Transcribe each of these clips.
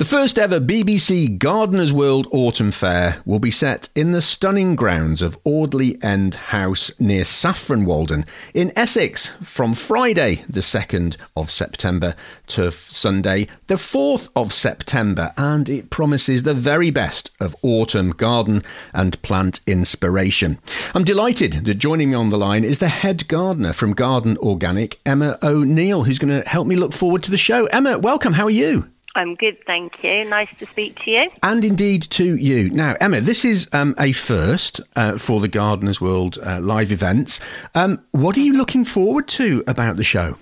The first ever BBC Gardeners World Autumn Fair will be set in the stunning grounds of Audley End House near Saffron Walden in Essex from Friday, the 2nd of September, to Sunday, the 4th of September, and it promises the very best of autumn garden and plant inspiration. I'm delighted that joining me on the line is the head gardener from Garden Organic, Emma O'Neil, who's going to help me look forward to the show. Emma, welcome. How are you? I'm good, thank you. Nice to speak to you. And indeed to you. Now, Emma, this is um, a first uh, for the Gardeners World uh, live events. Um, what are you looking forward to about the show?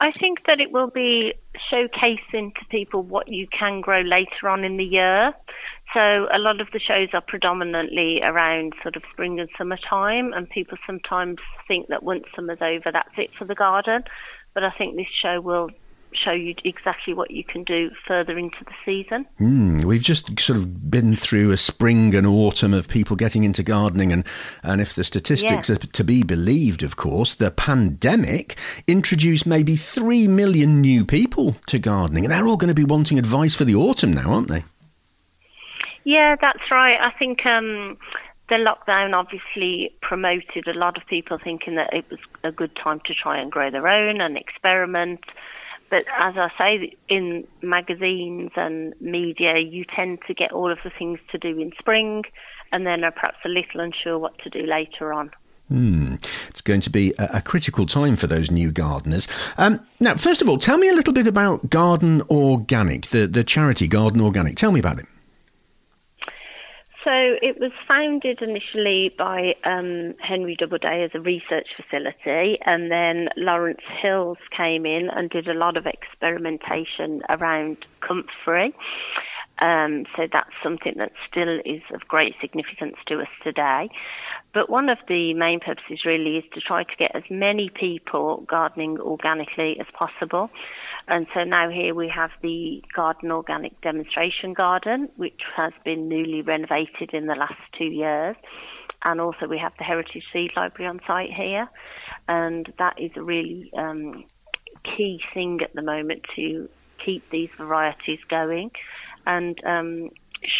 I think that it will be showcasing to people what you can grow later on in the year. So a lot of the shows are predominantly around sort of spring and summertime, and people sometimes think that once summer's over, that's it for the garden. But I think this show will show you exactly what you can do further into the season. Mm, we've just sort of been through a spring and autumn of people getting into gardening, and, and if the statistics yeah. are to be believed, of course, the pandemic introduced maybe 3 million new people to gardening, and they're all going to be wanting advice for the autumn now, aren't they? Yeah, that's right. I think. Um, the lockdown obviously promoted a lot of people thinking that it was a good time to try and grow their own and experiment. But as I say, in magazines and media, you tend to get all of the things to do in spring and then are perhaps a little unsure what to do later on. Hmm. It's going to be a, a, critical time for those new gardeners. Um, now, first of all, tell me a little bit about Garden Organic, the, the charity Garden Organic. Tell me about it. So it was founded initially by um, Henry Doubleday as a research facility, and then Lawrence Hills came in and did a lot of experimentation around comfrey. Um, so that's something that still is of great significance to us today. But one of the main purposes really is to try to get as many people gardening organically as possible. And so now here we have the Garden Organic Demonstration Garden, which has been newly renovated in the last two years. And also we have the Heritage Seed Library on site here. And that is a really um, key thing at the moment to keep these varieties going and um,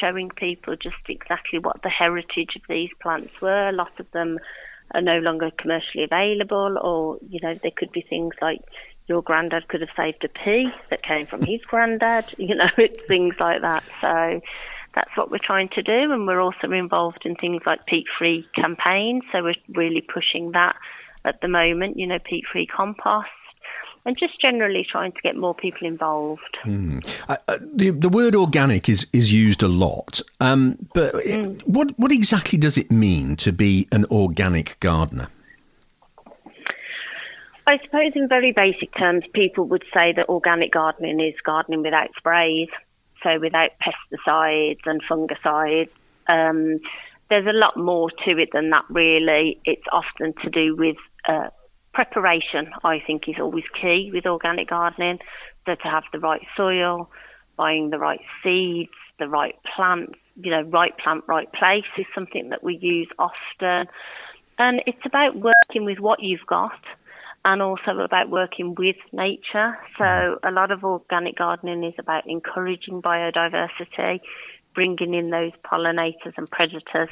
showing people just exactly what the heritage of these plants were. A lot of them are no longer commercially available, or you know, there could be things like your granddad could have saved a pea that came from his granddad. You know, it's things like that. So that's what we're trying to do, and we're also involved in things like peat-free campaigns. So we're really pushing that at the moment. You know, peat-free compost and just generally trying to get more people involved. Mm. Uh, the, the word organic is, is used a lot, um, but mm. what, what exactly does it mean to be an organic gardener? I suppose, in very basic terms, people would say that organic gardening is gardening without sprays, so without pesticides and fungicides. Um, there's a lot more to it than that, really. It's often to do with uh, preparation, I think, is always key with organic gardening. So to have the right soil, buying the right seeds, the right plants, you know, right plant, right place is something that we use often. And it's about working with what you've got and also about working with nature. So a lot of organic gardening is about encouraging biodiversity, bringing in those pollinators and predators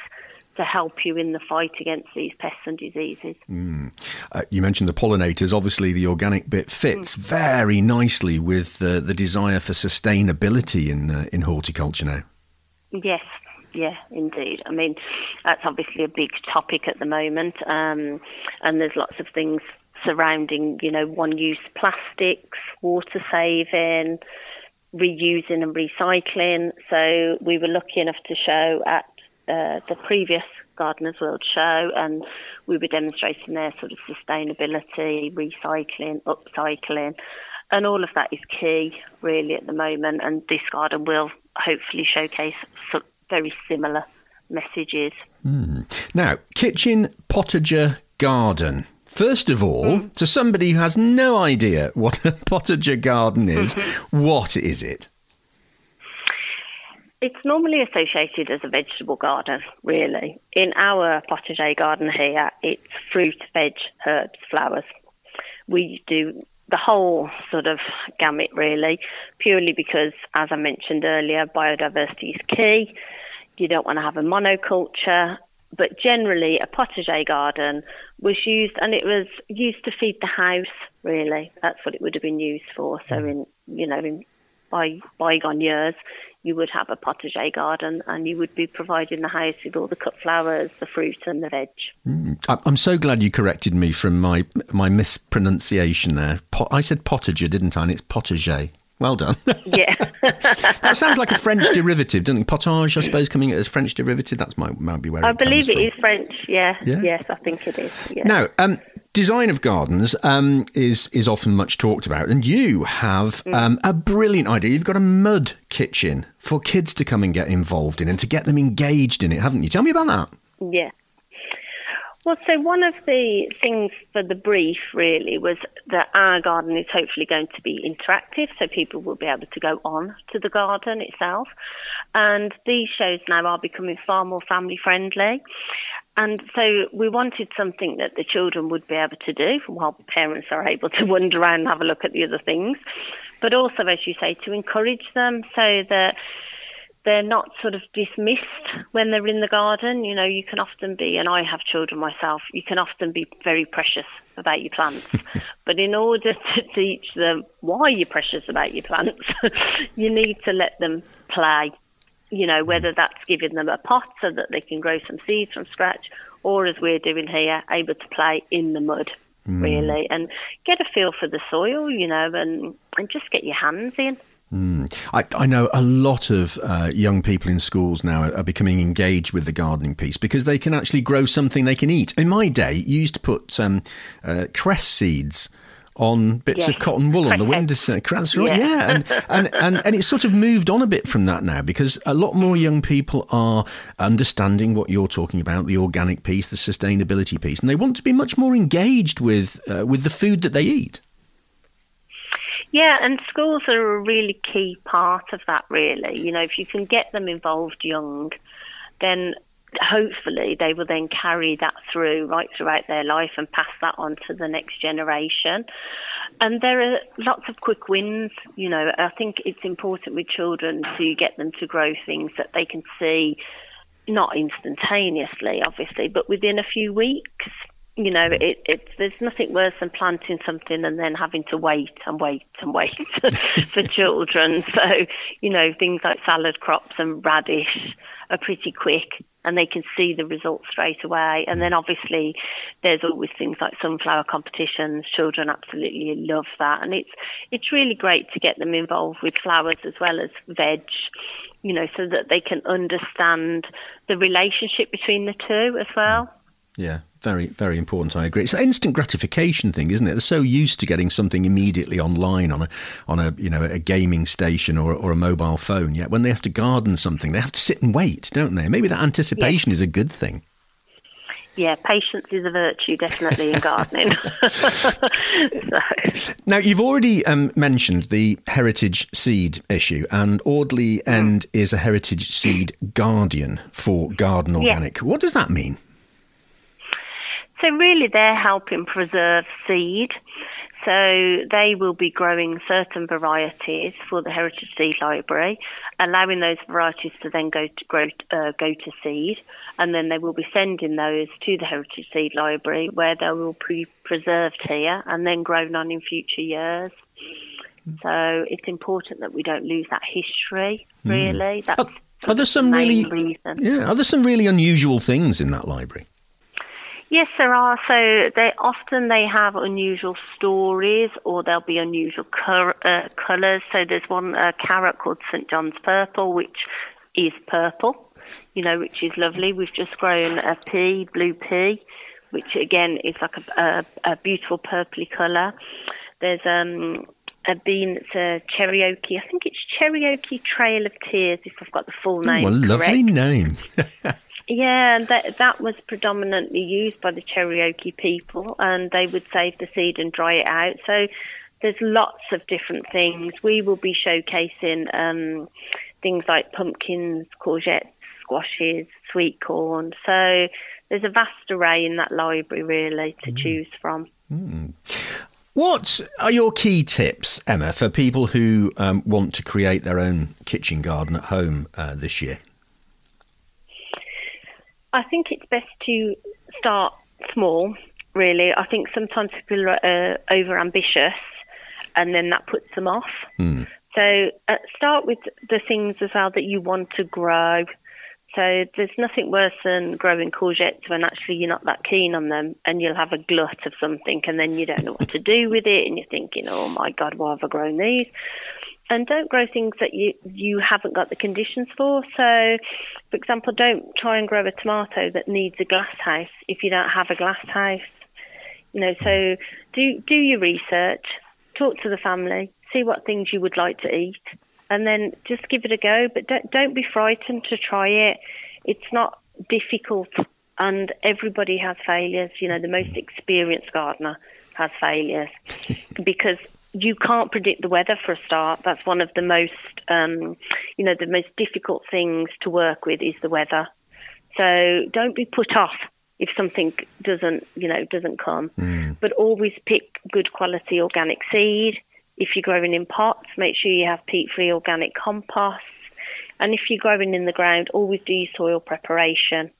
to help you in the fight against these pests and diseases. Mm. Uh, you mentioned the pollinators. Obviously, the organic bit fits mm. very nicely with uh, the desire for sustainability in uh, in horticulture now. Yes, yeah, indeed. I mean, that's obviously a big topic at the moment, um, and there's lots of things surrounding, you know, one-use plastics, water saving, reusing and recycling. So we were lucky enough to show at uh, the previous Gardeners World Show, and we were demonstrating their sort of sustainability, recycling, upcycling, and all of that is key really at the moment. And this garden will hopefully showcase very similar messages. Mm. Now, kitchen potager garden. First of all, mm. to somebody who has no idea what a potager garden is, what is it? It's normally associated as a vegetable garden, really. In our potager garden here, it's fruit, veg, herbs, flowers. We do the whole sort of gamut, really, purely because, as I mentioned earlier, biodiversity is key. You don't want to have a monoculture, but generally, a potager garden was used, and it was used to feed the house. Really, that's what it would have been used for. So, in you know, in by bygone years, you would have a potager garden and you would be providing the house with all the cut flowers, the fruit, and the veg. Mm. I'm so glad you corrected me from my my mispronunciation there. I said potager, didn't I? And it's potager. Well done. Yeah. that sounds like a French derivative, doesn't it? Potage, I suppose, coming as French derivative. That's might, might be where I it believe it from. is French. Yeah. yeah. Yes, I think it is. Yeah. Now, um, design of gardens um, is is often much talked about, and you have mm. um, a brilliant idea. You've got a mud kitchen for kids to come and get involved in, and to get them engaged in it, haven't you? Tell me about that. Yeah. Well, so one of the things for the brief really was that our garden is hopefully going to be interactive, so people will be able to go on to the garden itself. And these shows now are becoming far more family friendly. And so we wanted something that the children would be able to do while parents are able to wander around and have a look at the other things. But also, as you say, to encourage them so that they're not sort of dismissed when they're in the garden. You know, you can often be, and I have children myself, you can often be very precious about your plants. but in order to teach them why you're precious about your plants, you need to let them play you know, whether that's giving them a pot so that they can grow some seeds from scratch, or as we're doing here, able to play in the mud, mm. really, and get a feel for the soil, you know, and, and just get your hands in. Mm. I, I, know a lot of uh, young people in schools now are, are, becoming engaged with the gardening piece because they can actually grow something they can eat. In my day, you used to put um, uh, cress seeds on bits of cotton wool on the windowsill. That's right, yeah. yeah. And, and, and, and it's sort of moved on a bit from that now because a lot more young people are understanding what you're talking about, the organic piece, the sustainability piece, and they want to be much more engaged with, uh, with the food that they eat. Yeah, and schools are a really key part of that, really. You know, if you can get them involved young, then hopefully they will then carry that through right throughout their life and pass that on to the next generation. And there are lots of quick wins. You know, I think it's important with children to get them to grow things that they can see, not instantaneously, obviously, but within a few weeks. You know, it, it, there's nothing worse than planting something and then having to wait and wait and wait for children. So, you know, things like salad crops and radish are pretty quick and they can see the results straight away. And then mm. obviously there's always things like sunflower competitions. Children absolutely love that. And it's, it's really great to get them involved with flowers as well as veg, you know, so that they can understand the relationship between the two as well. Yeah, very, very important. I agree. It's an instant gratification thing, isn't it? They're so used to getting something immediately online on a, on a, you know, a gaming station or, or a mobile phone. Yet when they have to garden something, they have to sit and wait, don't they? Maybe that anticipation is a good thing. Yeah, patience is a virtue, definitely in gardening. so. Now, you've already um, mentioned the heritage seed issue, and Audley mm. End is a heritage seed guardian for Garden Organic. Yeah. What does that mean? So really they're helping preserve seed. So they will be growing certain varieties for the Heritage Seed Library, allowing those varieties to then go to grow, uh, go to seed, and then they will be sending those to the Heritage Seed Library, where they will be preserved here and then grown on in future years. So it's important that we don't lose that history. Hmm. Really, mm. that's are, are there some really reason. yeah? Are there some really unusual things in that library? Yes, there are. So they often they have unusual stories, or there'll be unusual uh, colours. So there's one uh, carrot called St John's Purple, which is purple, you know, which is lovely. We've just grown a pea, blue pea, which again is like a, a, a beautiful purpley colour. There's um, a bean that's a cherokee. I think it's cherokee Trail of Tears, if I've got the full name. Oh, a lovely name. Yeah, that that was predominantly used by the Cherokee people, and they would save the seed and dry it out. So there's lots of different things. We will be showcasing um, things like pumpkins, courgettes, squashes, sweet corn. So there's a vast array in that library really to mm. choose from. Mm. What are your key tips, Emma, for people who um, want to create their own kitchen garden at home uh, this year? I think it's best to start small, really. I think sometimes people are uh, over ambitious and then that puts them off. Mm. So uh, start with the things as well that you want to grow. So there's nothing worse than growing courgettes when actually you're not that keen on them and you'll have a glut of something and then you don't know what to do with it and you're thinking, oh my God, why have I grown these? And don't grow things that you, you haven't got the conditions for. So, for example, don't try and grow a tomato that needs a glass house if you don't have a glass house. You know, so do, do your research, talk to the family, see what things you would like to eat, and then just give it a go. But don't, don't be frightened to try it. It's not difficult, and everybody has failures. You know, the most experienced gardener has failures because you can't predict the weather for a start. That's one of the most, um, you know, the most difficult things to work with is the weather. So don't be put off if something doesn't, you know, doesn't come. Mm. But always pick good quality organic seed. If you're growing in pots, make sure you have peat-free organic compost. And if you're growing in the ground, always do your soil preparation.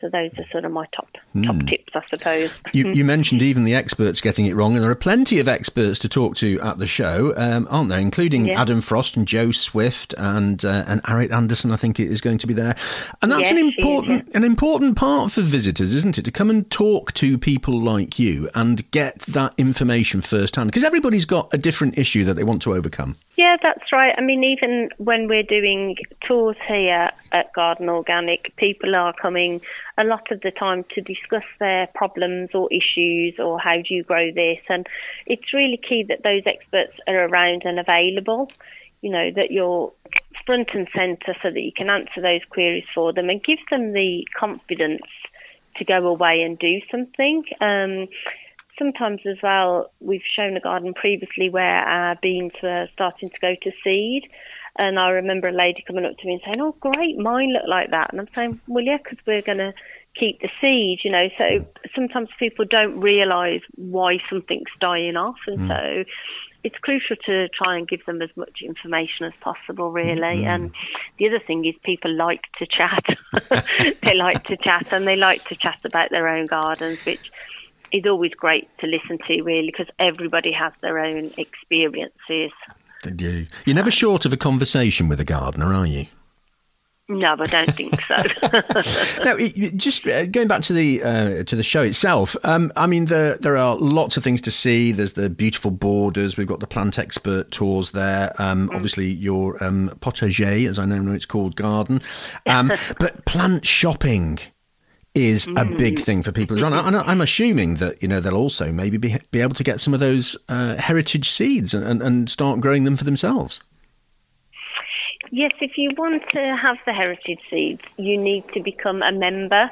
So those are sort of my top mm. top hmm. tips, I suppose. You, you, mentioned even the experts getting it wrong, and there are plenty of experts to talk to at the show, um, aren't there? Including yeah. Adam Frost and Joe Swift and uh, and Arit Anderson. I think is going to be there, and that's yes, an important an important part for visitors, isn't it? To come and talk to people like you and get that information firsthand, because everybody's got a different issue that they want to overcome. Yeah, that's right. I mean, even when we're doing tours here at Garden Organic, people are coming a lot of the time to discuss their problems or issues or how do you grow this. And it's really key that those experts are around and available, you know, that you're front and centre so that you can answer those queries for them and give them the confidence to go away and do something. Um, sometimes as well, we've shown a garden previously where our beans were starting to go to seed. And I remember a lady coming up to me and saying, "Oh, great, mine look like that." And I'm saying, "Well, yeah, because we're going to keep the seed, you know." So sometimes people don't realise why something's dying off, and mm. so it's crucial to try and give them as much information as possible, really. Mm. And the other thing is people like to chat. they like to chat, and they like to chat about their own gardens, which is always great to listen to, really, because everybody has their own experiences. They do. You're never short of a conversation with a gardener, are you? No, I don't think so. now, just uh, going back to the uh, to the show itself. Um, I mean, the, there are lots of things to see. There's the beautiful borders. We've got the plant expert tours there. Um, mm. Obviously, your um, potager, as I know it's called, garden. Um, but plant shopping is a big mm. thing for people. And I'm assuming that you know they'll also maybe be, be able to get some of those uh, heritage seeds and, and start growing them for themselves. Yes, if you want to have the heritage seeds, you need to become a member.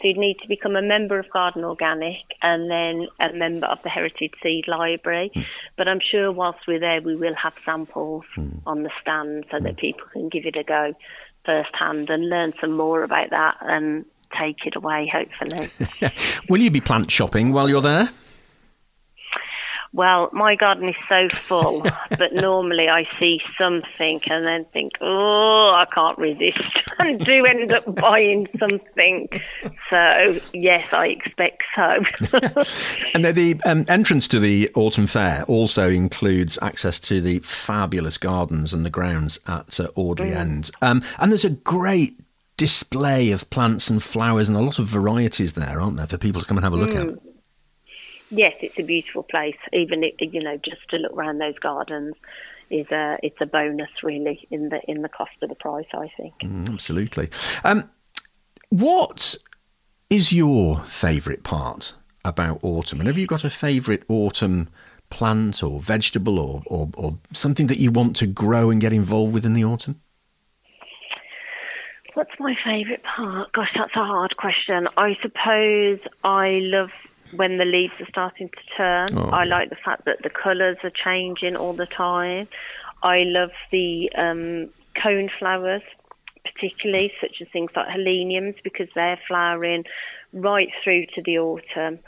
So you'd need to become a member of Garden Organic and then a member of the Heritage Seed Library. Mm. But I'm sure whilst we're there, we will have samples mm. on the stand so mm. that hmm. people can give it a go firsthand and learn some more about that and take it away, hopefully. Will you be plant shopping while you're there? Well, my garden is so full, but normally I see something and then think, oh, I can't resist, and do end up buying something. So, yes, I expect so. and the um, entrance to the autumn fair also includes access to the fabulous gardens and the grounds at uh, Audley mm. End. Um, and there's a great display of plants and flowers and a lot of varieties there, aren't there, for people to come and have a look mm. at? Yes, it's a beautiful place. Even you know, just to look around those gardens is a it's a bonus really in the in the cost of the price. I think mm, absolutely. Um, what is your favourite part about autumn? And have you got a favourite autumn plant or vegetable or, or, or something that you want to grow and get involved with in the autumn? What's my favourite part? Gosh, that's a hard question. I suppose I love when the leaves are starting to turn. Oh, I like the fact that the colours are changing all the time. I love the um, cone flowers, particularly, such as things like heleniums, because they're flowering right through to the autumn.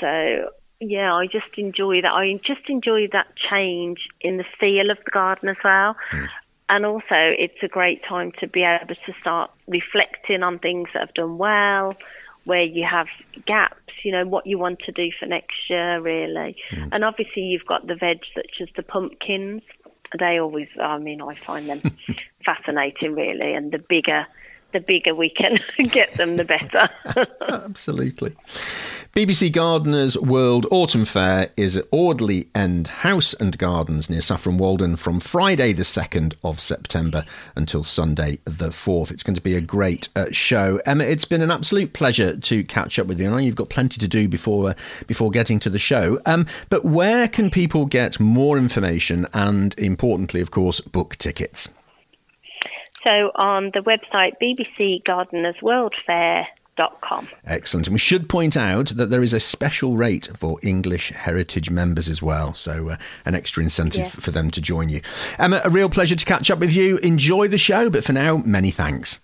So yeah, I just enjoy that. I just enjoy that change in the feel of the garden as well. Mm. And also, it's a great time to be able to start reflecting on things that have done well, where you have gaps, you know, what you want to do for next year, really. Mm. And obviously, you've got the veg such as the pumpkins. They always, I mean, I find them fascinating, really. And the bigger, the bigger we can get them, the better. Absolutely. BBC Gardeners World Autumn Fair is at Audley End House and Gardens near Saffron Walden from Friday the 2nd of September until Sunday the 4th. It's going to be a great uh, show. Emma, it's been an absolute pleasure to catch up with you. I know you've got plenty to do before uh, before getting to the show. Um, but where can people get more information and, importantly, of course, book tickets? So on the website BBC Gardeners World Fair Excellent. And we should point out that there is a special rate for English heritage members as well. So, uh, an extra incentive for them to join you. Emma, a real pleasure to catch up with you. Enjoy the show, but for now, many thanks.